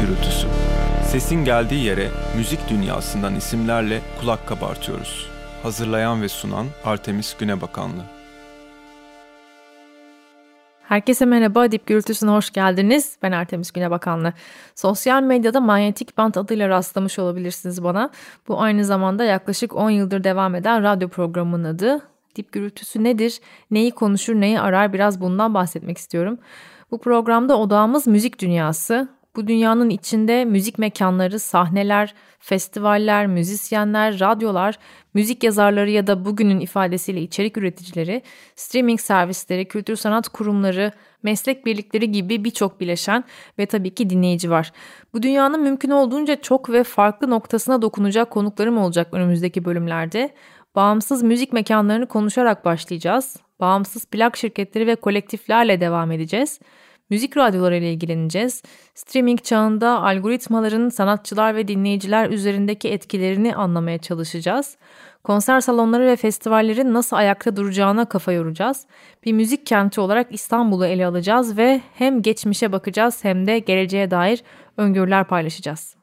gürültüsü. Sesin geldiği yere müzik dünyasından isimlerle kulak kabartıyoruz. Hazırlayan ve sunan Artemis Günebakanlı. Herkese merhaba, Dip Gürültüsü'ne hoş geldiniz. Ben Artemis Günebakanlı. Sosyal medyada manyetik band adıyla rastlamış olabilirsiniz bana. Bu aynı zamanda yaklaşık 10 yıldır devam eden radyo programının adı. Dip Gürültüsü nedir, neyi konuşur, neyi arar biraz bundan bahsetmek istiyorum. Bu programda odağımız müzik dünyası. Bu dünyanın içinde müzik mekanları, sahneler, festivaller, müzisyenler, radyolar, müzik yazarları ya da bugünün ifadesiyle içerik üreticileri, streaming servisleri, kültür sanat kurumları, meslek birlikleri gibi birçok bileşen ve tabii ki dinleyici var. Bu dünyanın mümkün olduğunca çok ve farklı noktasına dokunacak konuklarım olacak önümüzdeki bölümlerde. Bağımsız müzik mekanlarını konuşarak başlayacağız. Bağımsız plak şirketleri ve kolektiflerle devam edeceğiz. Müzik radyoları ile ilgileneceğiz. Streaming çağında algoritmaların sanatçılar ve dinleyiciler üzerindeki etkilerini anlamaya çalışacağız. Konser salonları ve festivallerin nasıl ayakta duracağına kafa yoracağız. Bir müzik kenti olarak İstanbul'u ele alacağız ve hem geçmişe bakacağız hem de geleceğe dair öngörüler paylaşacağız.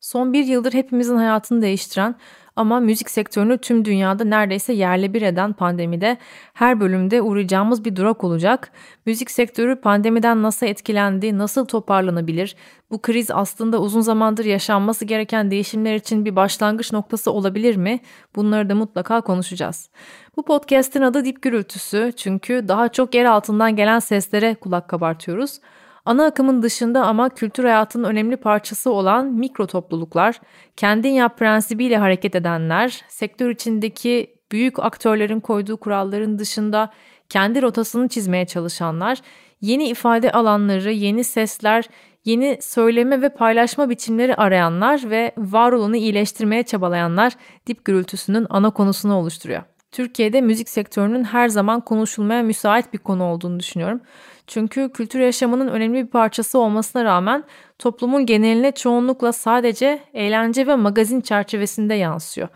Son bir yıldır hepimizin hayatını değiştiren ama müzik sektörünü tüm dünyada neredeyse yerle bir eden pandemide her bölümde uğrayacağımız bir durak olacak. Müzik sektörü pandemiden nasıl etkilendi, nasıl toparlanabilir? Bu kriz aslında uzun zamandır yaşanması gereken değişimler için bir başlangıç noktası olabilir mi? Bunları da mutlaka konuşacağız. Bu podcast'in adı Dip Gürültüsü çünkü daha çok yer altından gelen seslere kulak kabartıyoruz. Ana akımın dışında ama kültür hayatının önemli parçası olan mikro topluluklar, kendin yap prensibiyle hareket edenler, sektör içindeki büyük aktörlerin koyduğu kuralların dışında kendi rotasını çizmeye çalışanlar, yeni ifade alanları, yeni sesler, yeni söyleme ve paylaşma biçimleri arayanlar ve var olanı iyileştirmeye çabalayanlar dip gürültüsünün ana konusunu oluşturuyor. Türkiye'de müzik sektörünün her zaman konuşulmaya müsait bir konu olduğunu düşünüyorum. Çünkü kültür yaşamının önemli bir parçası olmasına rağmen toplumun geneline çoğunlukla sadece eğlence ve magazin çerçevesinde yansıyor.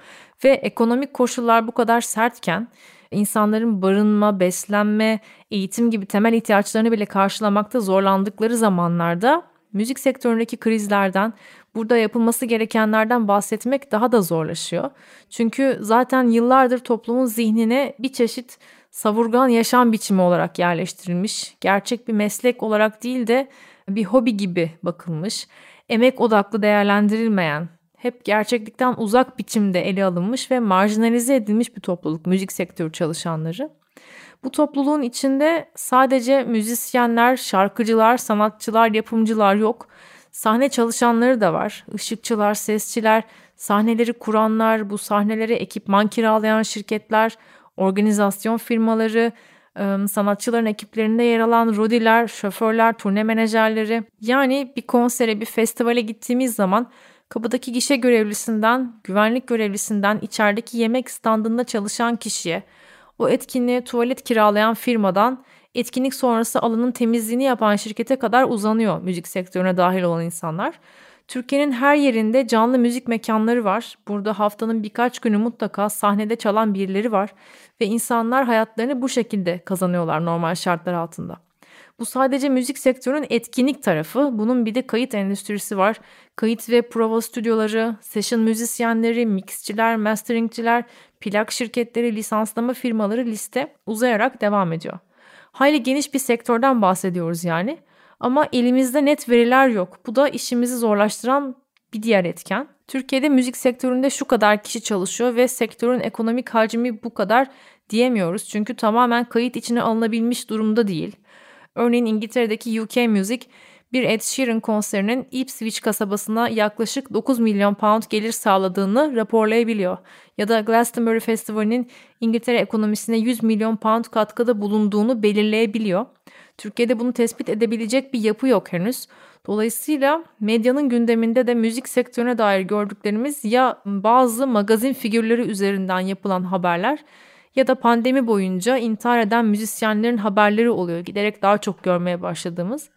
Ve ekonomik koşullar bu kadar sertken insanların barınma, beslenme, eğitim gibi temel ihtiyaçlarını bile karşılamakta zorlandıkları zamanlarda müzik sektöründeki krizlerden, burada yapılması gerekenlerden bahsetmek daha da zorlaşıyor. Çünkü zaten yıllardır toplumun zihnine bir çeşit savurgan yaşam biçimi olarak yerleştirilmiş, gerçek bir meslek olarak değil de bir hobi gibi bakılmış, emek odaklı değerlendirilmeyen, hep gerçeklikten uzak biçimde ele alınmış ve marjinalize edilmiş bir topluluk müzik sektörü çalışanları. Bu topluluğun içinde sadece müzisyenler, şarkıcılar, sanatçılar, yapımcılar yok. Sahne çalışanları da var. Işıkçılar, sesçiler, sahneleri kuranlar, bu sahnelere ekipman kiralayan şirketler, organizasyon firmaları, sanatçıların ekiplerinde yer alan rodiler, şoförler, turne menajerleri. Yani bir konsere, bir festivale gittiğimiz zaman kapıdaki gişe görevlisinden, güvenlik görevlisinden, içerideki yemek standında çalışan kişiye, o etkinliğe tuvalet kiralayan firmadan, etkinlik sonrası alanın temizliğini yapan şirkete kadar uzanıyor müzik sektörüne dahil olan insanlar. Türkiye'nin her yerinde canlı müzik mekanları var. Burada haftanın birkaç günü mutlaka sahnede çalan birileri var ve insanlar hayatlarını bu şekilde kazanıyorlar normal şartlar altında. Bu sadece müzik sektörünün etkinlik tarafı. Bunun bir de kayıt endüstrisi var. Kayıt ve prova stüdyoları, session müzisyenleri, mixçiler, masteringçiler, plak şirketleri, lisanslama firmaları liste uzayarak devam ediyor. Hayli geniş bir sektörden bahsediyoruz yani. Ama elimizde net veriler yok. Bu da işimizi zorlaştıran bir diğer etken. Türkiye'de müzik sektöründe şu kadar kişi çalışıyor ve sektörün ekonomik hacmi bu kadar diyemiyoruz. Çünkü tamamen kayıt içine alınabilmiş durumda değil. Örneğin İngiltere'deki UK Music bir Ed Sheeran konserinin Ipswich kasabasına yaklaşık 9 milyon pound gelir sağladığını raporlayabiliyor. Ya da Glastonbury Festivali'nin İngiltere ekonomisine 100 milyon pound katkıda bulunduğunu belirleyebiliyor. Türkiye'de bunu tespit edebilecek bir yapı yok henüz. Dolayısıyla medyanın gündeminde de müzik sektörüne dair gördüklerimiz ya bazı magazin figürleri üzerinden yapılan haberler ya da pandemi boyunca intihar eden müzisyenlerin haberleri oluyor giderek daha çok görmeye başladığımız.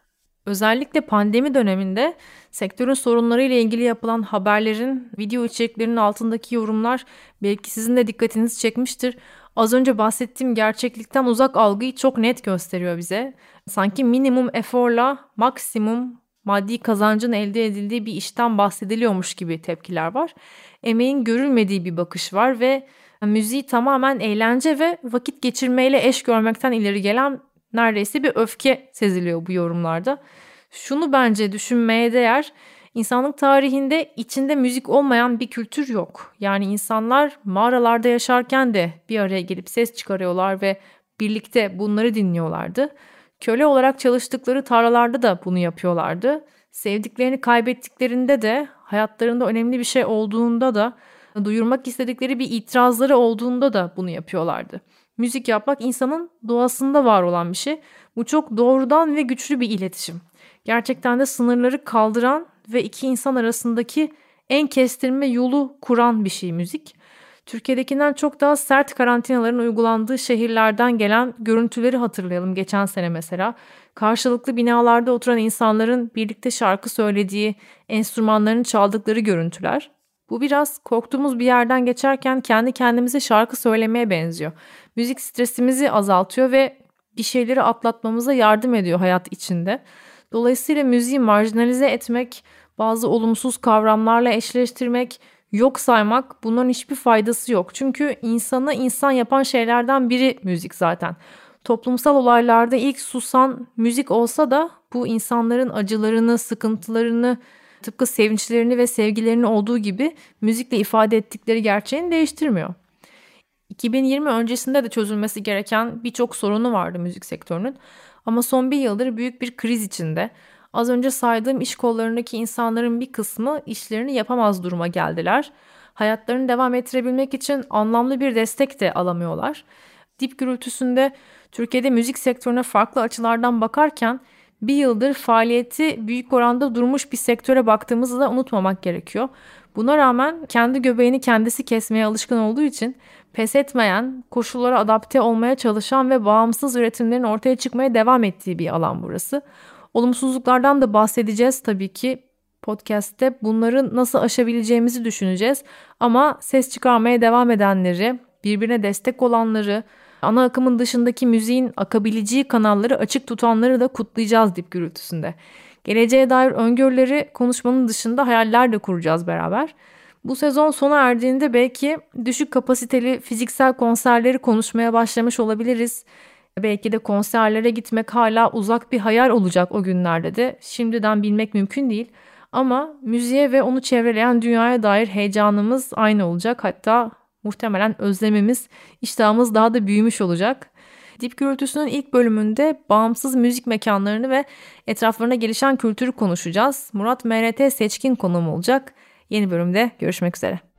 Özellikle pandemi döneminde sektörün sorunları ile ilgili yapılan haberlerin, video içeriklerinin altındaki yorumlar belki sizin de dikkatinizi çekmiştir. Az önce bahsettiğim gerçeklikten uzak algıyı çok net gösteriyor bize. Sanki minimum eforla maksimum maddi kazancın elde edildiği bir işten bahsediliyormuş gibi tepkiler var. Emeğin görülmediği bir bakış var ve müziği tamamen eğlence ve vakit geçirmeyle eş görmekten ileri gelen neredeyse bir öfke seziliyor bu yorumlarda. Şunu bence düşünmeye değer. İnsanlık tarihinde içinde müzik olmayan bir kültür yok. Yani insanlar mağaralarda yaşarken de bir araya gelip ses çıkarıyorlar ve birlikte bunları dinliyorlardı. Köle olarak çalıştıkları tarlalarda da bunu yapıyorlardı. Sevdiklerini kaybettiklerinde de hayatlarında önemli bir şey olduğunda da duyurmak istedikleri bir itirazları olduğunda da bunu yapıyorlardı. Müzik yapmak insanın doğasında var olan bir şey. Bu çok doğrudan ve güçlü bir iletişim. Gerçekten de sınırları kaldıran ve iki insan arasındaki en kestirme yolu kuran bir şey müzik. Türkiye'dekinden çok daha sert karantinaların uygulandığı şehirlerden gelen görüntüleri hatırlayalım geçen sene mesela. Karşılıklı binalarda oturan insanların birlikte şarkı söylediği, enstrümanlarını çaldıkları görüntüler. Bu biraz korktuğumuz bir yerden geçerken kendi kendimize şarkı söylemeye benziyor. Müzik stresimizi azaltıyor ve bir şeyleri atlatmamıza yardım ediyor hayat içinde. Dolayısıyla müziği marjinalize etmek, bazı olumsuz kavramlarla eşleştirmek, yok saymak bunların hiçbir faydası yok. Çünkü insanı insan yapan şeylerden biri müzik zaten. Toplumsal olaylarda ilk susan müzik olsa da bu insanların acılarını, sıkıntılarını, tıpkı sevinçlerini ve sevgilerini olduğu gibi müzikle ifade ettikleri gerçeğini değiştirmiyor. 2020 öncesinde de çözülmesi gereken birçok sorunu vardı müzik sektörünün. Ama son bir yıldır büyük bir kriz içinde. Az önce saydığım iş kollarındaki insanların bir kısmı işlerini yapamaz duruma geldiler. Hayatlarını devam ettirebilmek için anlamlı bir destek de alamıyorlar. Dip gürültüsünde Türkiye'de müzik sektörüne farklı açılardan bakarken bir yıldır faaliyeti büyük oranda durmuş bir sektöre baktığımızı da unutmamak gerekiyor. Buna rağmen kendi göbeğini kendisi kesmeye alışkın olduğu için pes etmeyen, koşullara adapte olmaya çalışan ve bağımsız üretimlerin ortaya çıkmaya devam ettiği bir alan burası. Olumsuzluklardan da bahsedeceğiz tabii ki. Podcast'te bunları nasıl aşabileceğimizi düşüneceğiz. Ama ses çıkarmaya devam edenleri, birbirine destek olanları, ana akımın dışındaki müziğin akabileceği kanalları açık tutanları da kutlayacağız dip gürültüsünde. Geleceğe dair öngörüleri konuşmanın dışında hayaller de kuracağız beraber. Bu sezon sona erdiğinde belki düşük kapasiteli fiziksel konserleri konuşmaya başlamış olabiliriz. Belki de konserlere gitmek hala uzak bir hayal olacak o günlerde de. Şimdiden bilmek mümkün değil. Ama müziğe ve onu çevreleyen dünyaya dair heyecanımız aynı olacak. Hatta muhtemelen özlemimiz, iştahımız daha da büyümüş olacak. Dip Gürültüsü'nün ilk bölümünde bağımsız müzik mekanlarını ve etraflarına gelişen kültürü konuşacağız. Murat MRT seçkin konum olacak. Yeni bölümde görüşmek üzere.